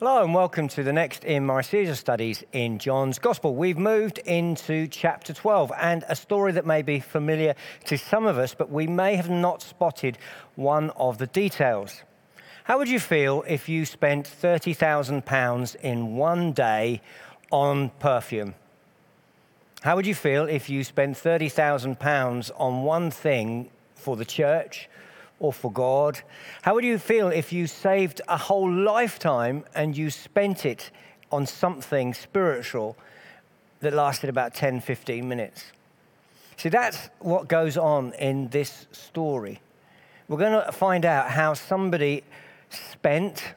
Hello and welcome to the next in my series of studies in John's Gospel. We've moved into chapter 12 and a story that may be familiar to some of us, but we may have not spotted one of the details. How would you feel if you spent £30,000 in one day on perfume? How would you feel if you spent £30,000 on one thing for the church, or for God? How would you feel if you saved a whole lifetime and you spent it on something spiritual that lasted about 10, 15 minutes? See, that's what goes on in this story. We're going to find out how somebody spent,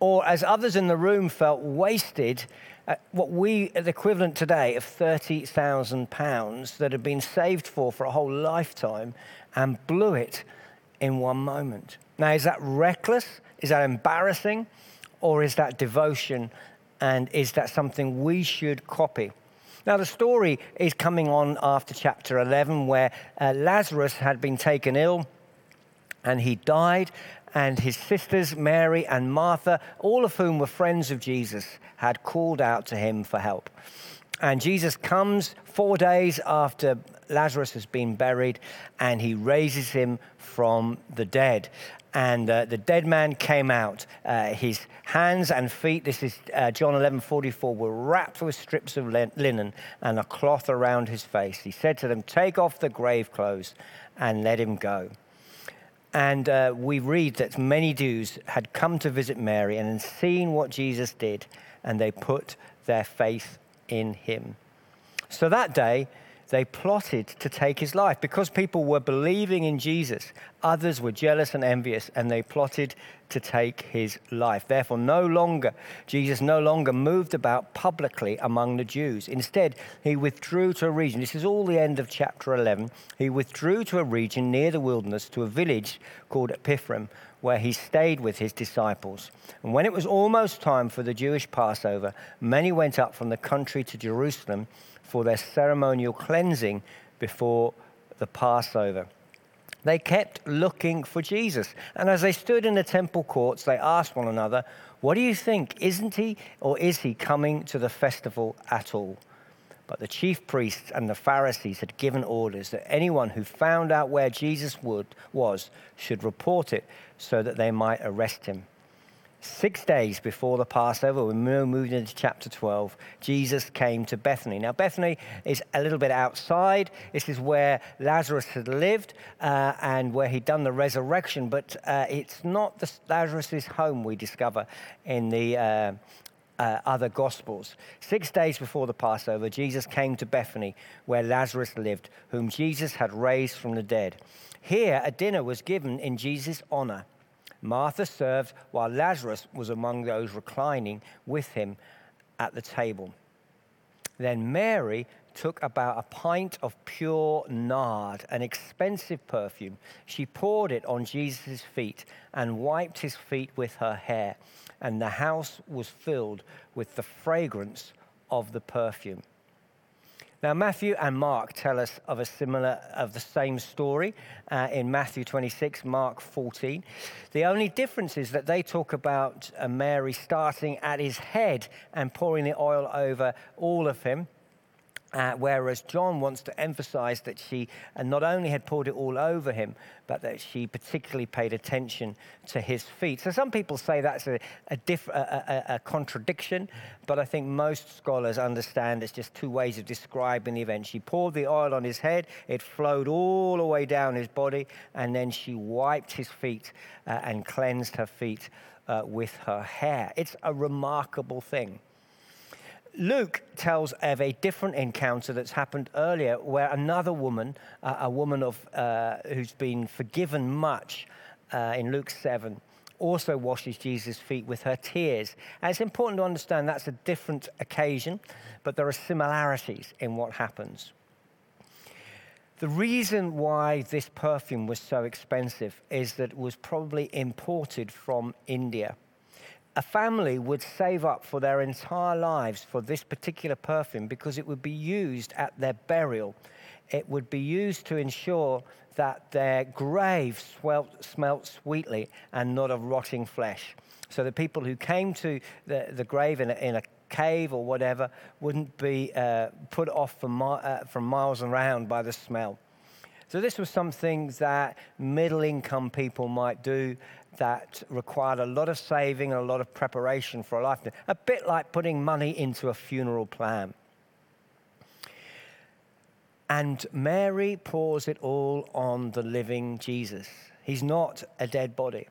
or as others in the room felt, wasted uh, what we, the equivalent today of £30,000 that had been saved for for a whole lifetime and blew it in one moment. Now, is that reckless? Is that embarrassing? Or is that devotion? And is that something we should copy? Now, the story is coming on after chapter 11, where uh, Lazarus had been taken ill and he died, and his sisters, Mary and Martha, all of whom were friends of Jesus, had called out to him for help. And Jesus comes four days after Lazarus has been buried, and he raises him from the dead. And uh, the dead man came out. Uh, his hands and feet, this is uh, John 11 44, were wrapped with strips of linen and a cloth around his face. He said to them, Take off the grave clothes and let him go. And uh, we read that many Jews had come to visit Mary and had seen what Jesus did, and they put their faith in him. So that day, they plotted to take his life. Because people were believing in Jesus, others were jealous and envious, and they plotted to take his life. Therefore, no longer, Jesus no longer moved about publicly among the Jews. Instead, he withdrew to a region. This is all the end of chapter 11. He withdrew to a region near the wilderness, to a village called Ephraim, where he stayed with his disciples. And when it was almost time for the Jewish Passover, many went up from the country to Jerusalem for their ceremonial cleansing before the Passover. They kept looking for Jesus. And as they stood in the temple courts, they asked one another, What do you think? Isn't he or is he coming to the festival at all? But the chief priests and the Pharisees had given orders that anyone who found out where Jesus would, was should report it so that they might arrest him. Six days before the Passover, we moved into chapter 12, Jesus came to Bethany. Now, Bethany is a little bit outside. This is where Lazarus had lived uh, and where he'd done the resurrection, but uh, it's not the, Lazarus' home, we discover in the uh, uh, other Gospels. Six days before the Passover, Jesus came to Bethany, where Lazarus lived, whom Jesus had raised from the dead. Here, a dinner was given in Jesus' honor. Martha served while Lazarus was among those reclining with him at the table. Then Mary took about a pint of pure nard, an expensive perfume. She poured it on Jesus' feet and wiped his feet with her hair, and the house was filled with the fragrance of the perfume. Now, Matthew and Mark tell us of a similar, of the same story uh, in Matthew 26, Mark 14. The only difference is that they talk about uh, Mary starting at his head and pouring the oil over all of him. Uh, whereas John wants to emphasize that she uh, not only had poured it all over him, but that she particularly paid attention to his feet. So some people say that's a, a, diff, a, a, contradiction, but I think most scholars understand it's just two ways of describing the event. She poured the oil on his head, it flowed all the way down his body, and then she wiped his feet uh, and cleansed her feet uh, with her hair. It's a remarkable thing. Luke tells of a different encounter that's happened earlier where another woman, uh, a woman of, uh, who's been forgiven much uh, in Luke 7, also washes Jesus' feet with her tears. And it's important to understand that's a different occasion, but there are similarities in what happens. The reason why this perfume was so expensive is that it was probably imported from India a family would save up for their entire lives for this particular perfume because it would be used at their burial. It would be used to ensure that their grave smelt, smelt sweetly and not of rotting flesh. so the people who came to the, the grave in a, in a cave or whatever wouldn't be uh, put off from, mi- uh, from miles around by the smell. So, this was something that middle income people might do that required a lot of saving and a lot of preparation for a lifetime. A bit like putting money into a funeral plan. And Mary pours it all on the living Jesus. He's not a dead body.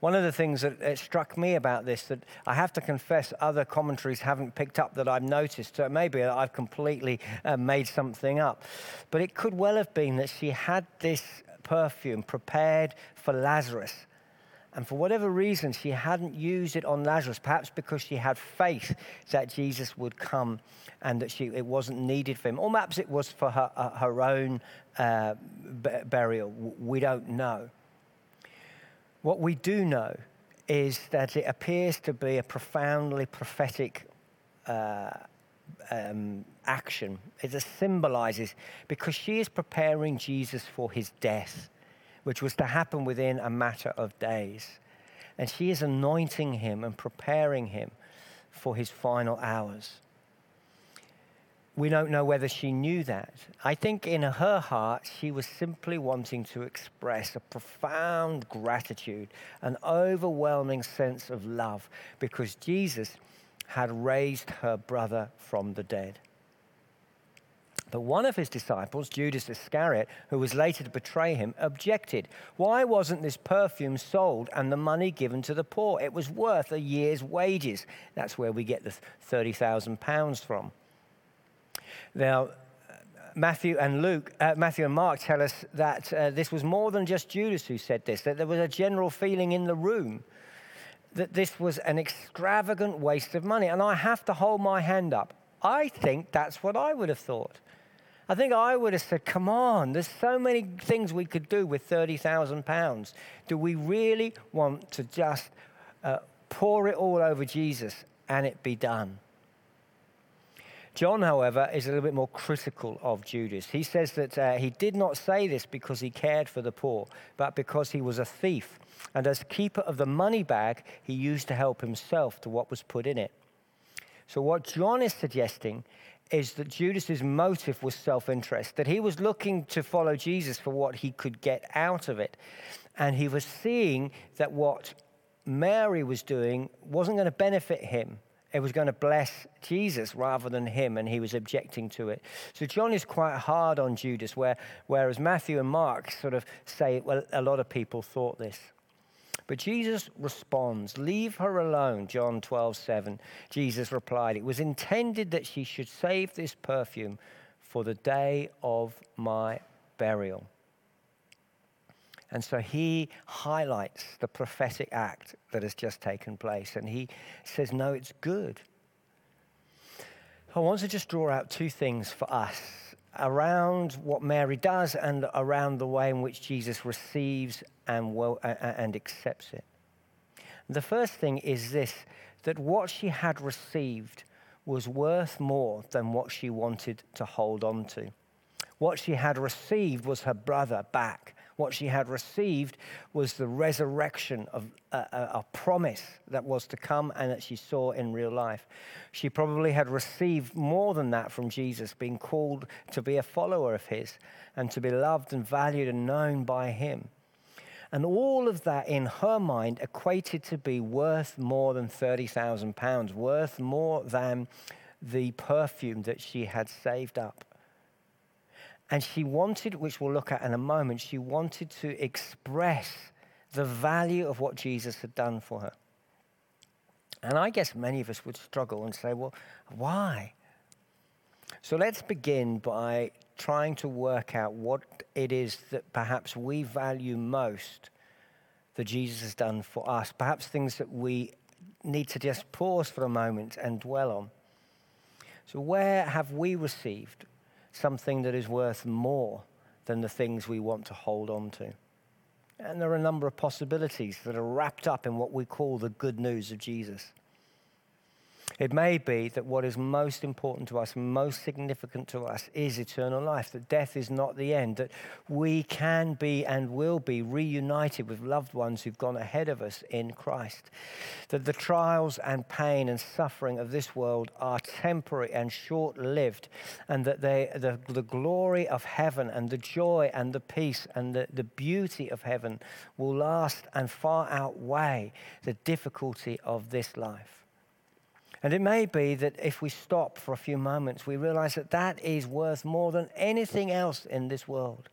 One of the things that struck me about this that I have to confess other commentaries haven't picked up that I've noticed. So maybe I've completely uh, made something up. But it could well have been that she had this perfume prepared for Lazarus and for whatever reason, she hadn't used it on Lazarus, perhaps because she had faith that Jesus would come and that she, it wasn't needed for him. Or perhaps it was for her, uh, her own uh, burial. We don't know. What we do know is that it appears to be a profoundly prophetic uh, um, action. It symbolizes because she is preparing Jesus for his death which was to happen within a matter of days. And she is anointing him and preparing him for his final hours. We don't know whether she knew that. I think in her heart, she was simply wanting to express a profound gratitude, an overwhelming sense of love, because Jesus had raised her brother from the dead. But one of his disciples, Judas Iscariot, who was later to betray him, objected. Why wasn't this perfume sold and the money given to the poor? It was worth a year's wages. That's where we get the 30,000 pounds from. Now, Matthew and Luke, uh, Matthew and Mark tell us that uh, this was more than just Judas who said this, that there was a general feeling in the room that this was an extravagant waste of money. And I have to hold my hand up. I think that's what I would have thought. I think I would have said, come on, there's so many things we could do with £30,000. Do we really want to just uh, pour it all over Jesus and it be done? John, however, is a little bit more critical of Judas. He says that uh, he did not say this because he cared for the poor, but because he was a thief. And as keeper of the money bag, he used to help himself to what was put in it. So, what John is suggesting is that Judas's motive was self interest, that he was looking to follow Jesus for what he could get out of it. And he was seeing that what Mary was doing wasn't going to benefit him. It was going to bless Jesus rather than him, and he was objecting to it. So John is quite hard on Judas, where, whereas Matthew and Mark sort of say, well, a lot of people thought this. But Jesus responds, Leave her alone, John 12, 7. Jesus replied, It was intended that she should save this perfume for the day of my burial. And so he highlights the prophetic act that has just taken place. And he says, No, it's good. I want to just draw out two things for us around what Mary does and around the way in which Jesus receives and, well, and accepts it. The first thing is this that what she had received was worth more than what she wanted to hold on to. What she had received was her brother back. What she had received was the resurrection of a, a, a, promise that was to come and that she saw in real life. She probably had received more than that from Jesus, being called to be a follower of his and to be loved and valued and known by him. And all of that in her mind equated to be worth more than £30,000, worth more than the perfume that she had saved up. And she wanted, which we'll look at in a moment, she wanted to express the value of what Jesus had done for her. And I guess many of us would struggle and say, well, why? So let's begin by trying to work out what it is that perhaps we value most that Jesus has done for us. Perhaps things that we need to just pause for a moment and dwell on. So, where have we received something that is worth more than the things we want to hold on to. And there are a number of possibilities that are wrapped up in what we call the good news of Jesus. It may be that what is most important to us, most significant to us, is eternal life, that death is not the end, that we can be and will be reunited with loved ones who've gone ahead of us in Christ, that the trials and pain and suffering of this world are temporary and short lived, and that they, the, the glory of heaven and the joy and the peace and the, the beauty of heaven will last and far outweigh the difficulty of this life. And it may be that if we stop for a few moments, we realize that that is worth more than anything else in this world.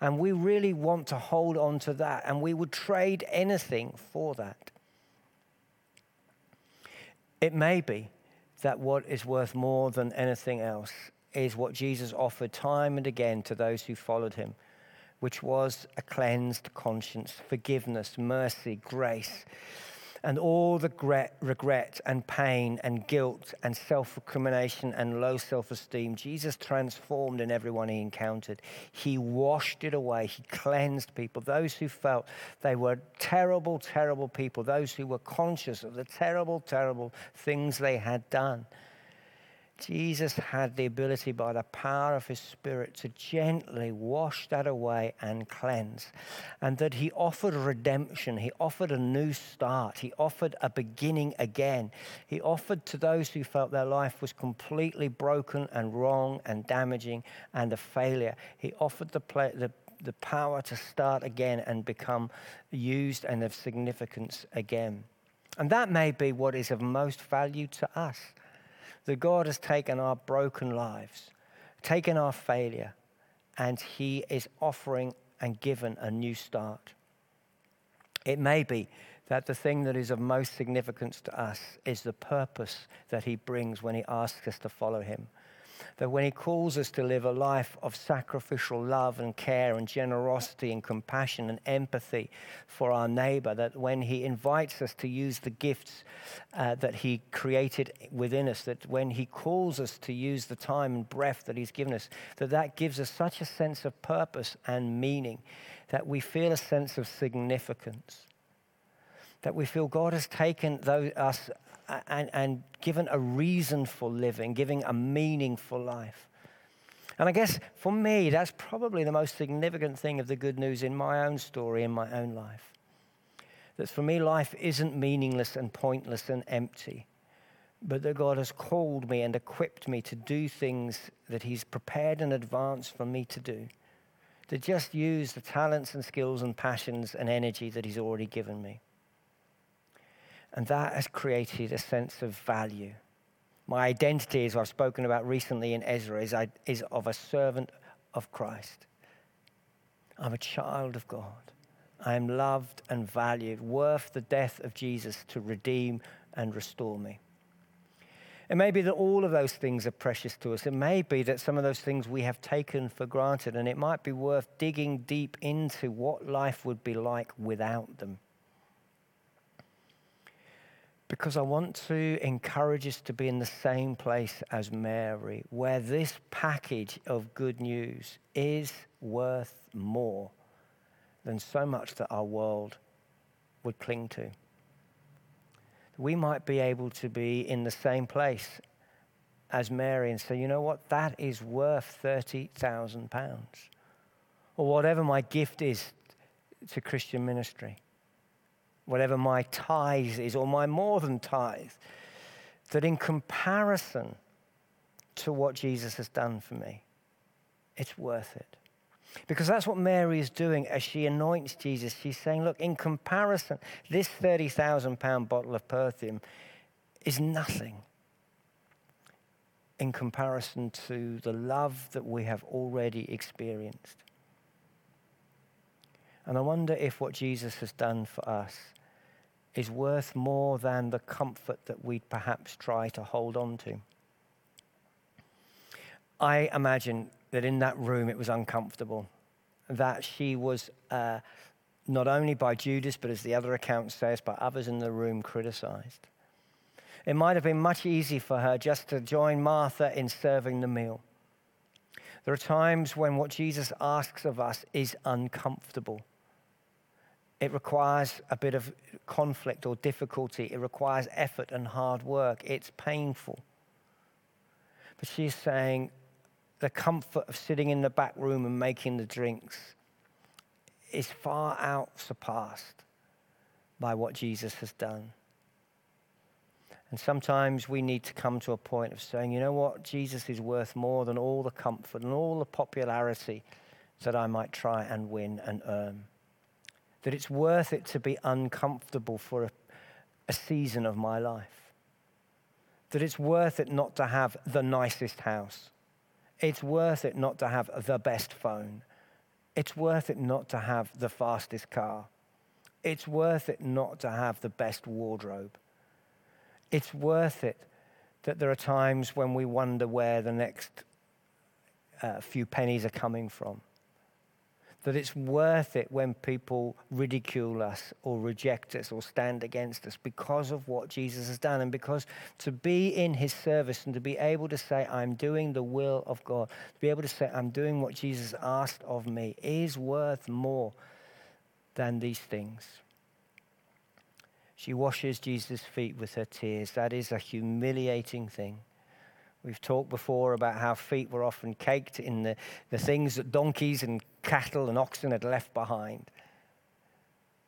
And we really want to hold on to that, and we would trade anything for that. It may be that what is worth more than anything else is what Jesus offered time and again to those who followed him, which was a cleansed conscience, forgiveness, mercy, grace and all the regret and pain and guilt and self recrimination and low self esteem, Jesus transformed in everyone he encountered. He washed it away. He cleansed people. Those who felt they were terrible, terrible people, those who were conscious of the terrible, terrible things they had done. Jesus had the ability by the power of his Spirit to gently wash that away and cleanse. And that he offered redemption. He offered a new start. He offered a beginning again. He offered to those who felt their life was completely broken and wrong and damaging and a failure. He offered the, the, the power to start again and become used and of significance again. And that may be what is of most value to us that God has taken our broken lives, taken our failure, and He is offering and given a new start. It may be that the thing that is of most significance to us is the purpose that He brings when He asks us to follow Him that when He calls us to live a life of sacrificial love and care and generosity and compassion and empathy for our neighbor, that when He invites us to use the gifts uh, that He created within us, that when He calls us to use the time and breath that He's given us, that that gives us such a sense of purpose and meaning that we feel a sense of significance. That we feel God has taken those, us and, and given a reason for living, giving a meaningful life. And I guess for me, that's probably the most significant thing of the good news in my own story, in my own life. That for me, life isn't meaningless and pointless and empty, but that God has called me and equipped me to do things that He's prepared in advance for me to do. To just use the talents and skills and passions and energy that He's already given me. And that has created a sense of value. My identity, as I've spoken about recently in Ezra, is, is of a servant of Christ. I'm a child of God. I am loved and valued, worth the death of Jesus to redeem and restore me. It may be that all of those things are precious to us. It may be that some of those things we have taken for granted, and it might be worth digging deep into what life would be like without them because I want to encourage us to be in the same place as Mary, where this package of good news is worth more than so much that our world would cling to. We might be able to be in the same place as Mary and say, you know what, that is worth £30,000 or whatever my gift is to Christian ministry whatever my tithe is, or my more than tithe, that in comparison to what Jesus has done for me, it's worth it. Because that's what Mary is doing as she anoints Jesus. She's saying, look, in comparison, this 30,000 pound bottle of perfume is nothing in comparison to the love that we have already experienced. And I wonder if what Jesus has done for us is worth more than the comfort that we'd perhaps try to hold on to. I imagine that in that room it was uncomfortable, that she was uh, not only by Judas, but as the other account says, by others in the room criticized. It might have been much easier for her just to join Martha in serving the meal. There are times when what Jesus asks of us is uncomfortable It requires a bit of conflict or difficulty. It requires effort and hard work. It's painful. But she's saying the comfort of sitting in the back room and making the drinks is far out surpassed by what Jesus has done. And sometimes we need to come to a point of saying, you know what, Jesus is worth more than all the comfort and all the popularity that I might try and win and earn that it's worth it to be uncomfortable for a, a season of my life. That it's worth it not to have the nicest house. It's worth it not to have the best phone. It's worth it not to have the fastest car. It's worth it not to have the best wardrobe. It's worth it that there are times when we wonder where the next uh, few pennies are coming from that it's worth it when people ridicule us or reject us or stand against us because of what Jesus has done. And because to be in his service and to be able to say, I'm doing the will of God, to be able to say, I'm doing what Jesus asked of me, is worth more than these things. She washes Jesus' feet with her tears. That is a humiliating thing. We've talked before about how feet were often caked in the, the things that donkeys and cattle and oxen had left behind,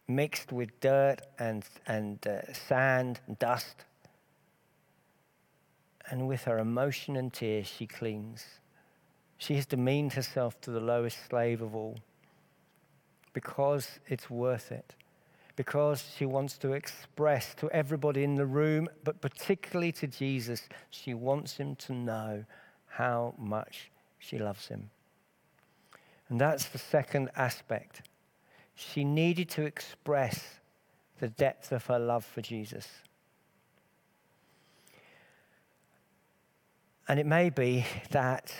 mixed with dirt and, and uh, sand and dust. And with her emotion and tears, she cleans. She has demeaned herself to the lowest slave of all because it's worth it because she wants to express to everybody in the room, but particularly to Jesus, she wants him to know how much she loves him. And that's the second aspect. She needed to express the depth of her love for Jesus. And it may be that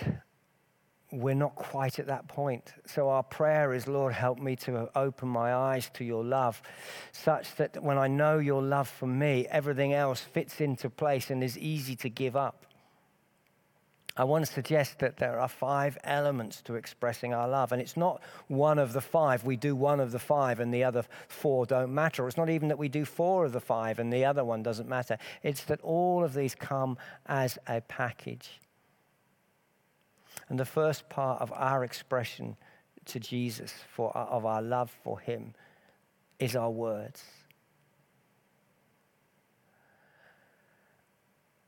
we're not quite at that point. So our prayer is, Lord, help me to open my eyes to your love, such that when I know your love for me, everything else fits into place and is easy to give up. I want to suggest that there are five elements to expressing our love, and it's not one of the five. We do one of the five, and the other four don't matter. It's not even that we do four of the five, and the other one doesn't matter. It's that all of these come as a package. And the first part of our expression to Jesus for, of our love for him is our words.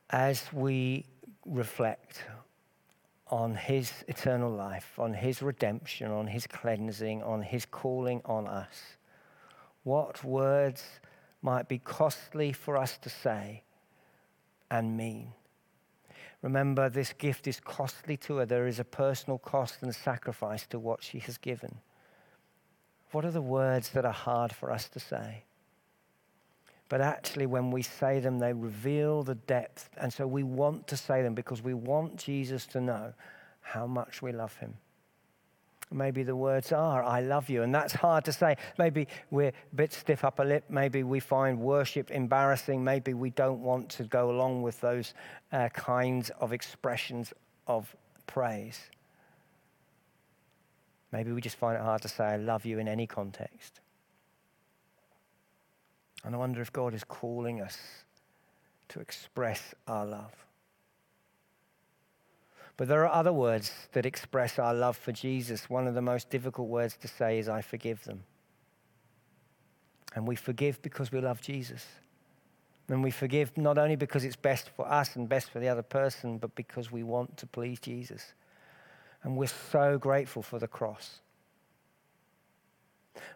As we reflect on his eternal life, on his redemption, on his cleansing, on his calling on us, what words might be costly for us to say and mean? Remember, this gift is costly to her. There is a personal cost and sacrifice to what she has given. What are the words that are hard for us to say? But actually, when we say them, they reveal the depth. And so we want to say them because we want Jesus to know how much we love him. Maybe the words are, I love you. And that's hard to say. Maybe we're a bit stiff upper lip. Maybe we find worship embarrassing. Maybe we don't want to go along with those uh, kinds of expressions of praise. Maybe we just find it hard to say, I love you in any context. And I wonder if God is calling us to express our love. But there are other words that express our love for Jesus. One of the most difficult words to say is, I forgive them. And we forgive because we love Jesus. And we forgive not only because it's best for us and best for the other person, but because we want to please Jesus. And we're so grateful for the cross.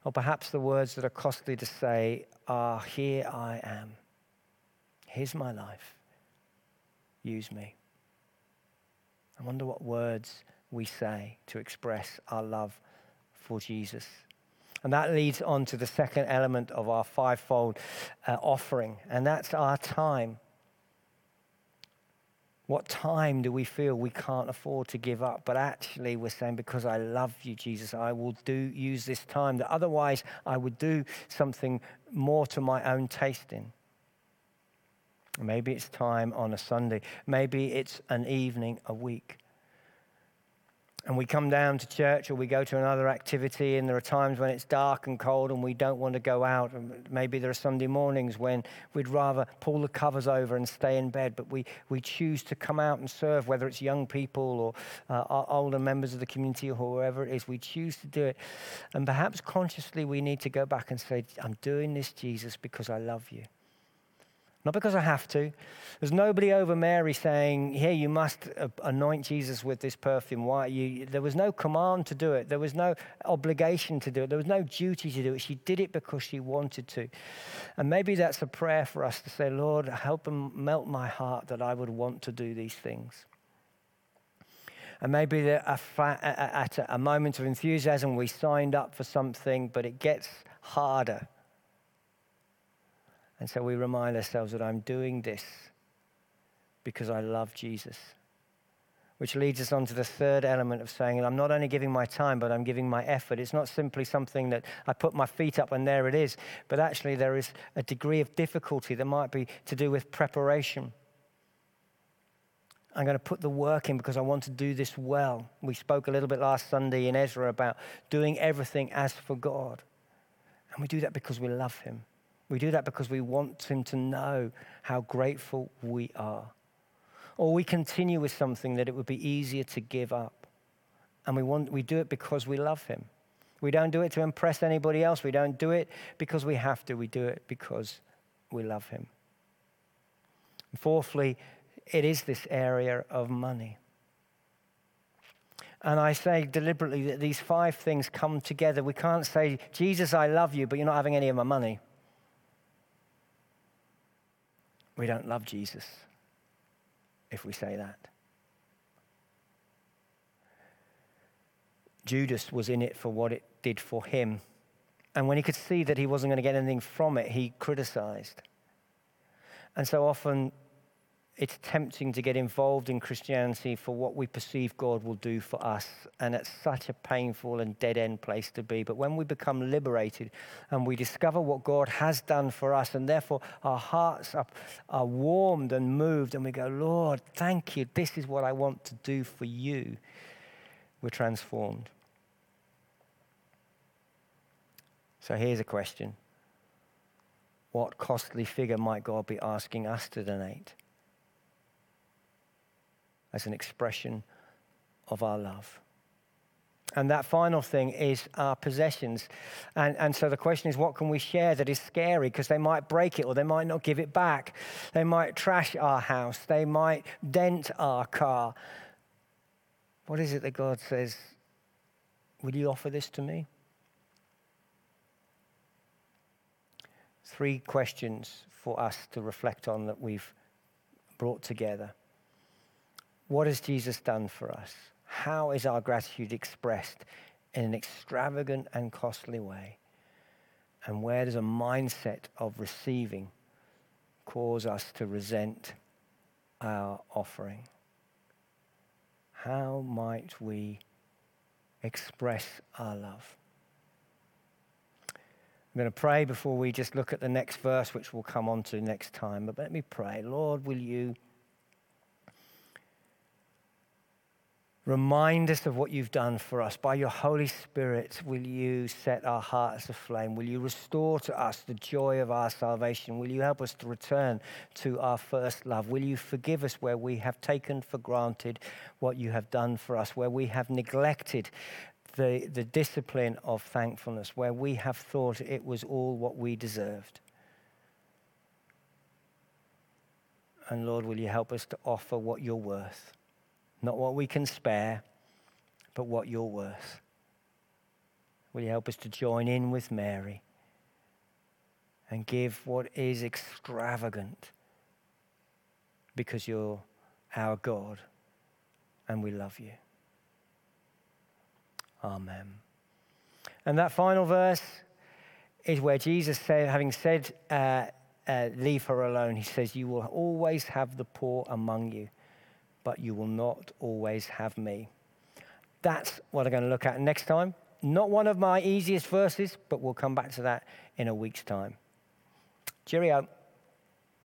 Or perhaps the words that are costly to say are, Here I am. Here's my life. Use me. I wonder what words we say to express our love for Jesus. And that leads on to the second element of our fivefold uh, offering, and that's our time. What time do we feel we can't afford to give up? But actually, we're saying, because I love you, Jesus, I will do use this time that otherwise I would do something more to my own tasting. Maybe it's time on a Sunday. Maybe it's an evening a week. and we come down to church or we go to another activity and there are times when it's dark and cold and we don't want to go out and maybe there are sunday mornings when we'd rather pull the covers over and stay in bed but we, we choose to come out and serve whether it's young people or uh, older members of the community or whoever it is we choose to do it and perhaps consciously we need to go back and say i'm doing this jesus because i love you not because I have to. There's nobody over Mary saying, Here, you must anoint Jesus with this perfume. Why? You, there was no command to do it. There was no obligation to do it. There was no duty to do it. She did it because she wanted to. And maybe that's a prayer for us to say, Lord, help and melt my heart that I would want to do these things. And maybe at a moment of enthusiasm, we signed up for something, but it gets harder and so we remind ourselves that I'm doing this because I love Jesus. Which leads us on to the third element of saying, I'm not only giving my time, but I'm giving my effort. It's not simply something that I put my feet up and there it is, but actually there is a degree of difficulty that might be to do with preparation. I'm going to put the work in because I want to do this well. We spoke a little bit last Sunday in Ezra about doing everything as for God. And we do that because we love Him. We do that because we want Him to know how grateful we are. Or we continue with something that it would be easier to give up. And we, want, we do it because we love Him. We don't do it to impress anybody else. We don't do it because we have to. We do it because we love Him. And fourthly, it is this area of money. And I say deliberately that these five things come together. We can't say, Jesus, I love you, but you're not having any of my money. We don't love Jesus if we say that. Judas was in it for what it did for him. And when he could see that he wasn't going to get anything from it, he criticized. And so often it's tempting to get involved in Christianity for what we perceive God will do for us. And it's such a painful and dead end place to be. But when we become liberated and we discover what God has done for us, and therefore our hearts are, are warmed and moved, and we go, Lord, thank you. This is what I want to do for you, we're transformed. So here's a question What costly figure might God be asking us to donate? As an expression of our love. And that final thing is our possessions. And, and so the question is, what can we share that is scary? Because they might break it or they might not give it back. They might trash our house. They might dent our car. What is it that God says? Will you offer this to me? Three questions for us to reflect on that we've brought together. What has Jesus done for us? How is our gratitude expressed in an extravagant and costly way? And where does a mindset of receiving cause us to resent our offering? How might we express our love? I'm going to pray before we just look at the next verse, which we'll come on to next time. But let me pray. Lord, will you Remind us of what you've done for us. By your Holy Spirit, will you set our hearts aflame? Will you restore to us the joy of our salvation? Will you help us to return to our first love? Will you forgive us where we have taken for granted what you have done for us, where we have neglected the, the discipline of thankfulness, where we have thought it was all what we deserved? And Lord, will you help us to offer what you're worth? Not what we can spare, but what you're worth. Will you help us to join in with Mary and give what is extravagant because you're our God and we love you? Amen. And that final verse is where Jesus said, having said, uh, uh, leave her alone, he says, You will always have the poor among you but you will not always have me. That's what I'm going to look at next time. Not one of my easiest verses, but we'll come back to that in a week's time. Cheerio.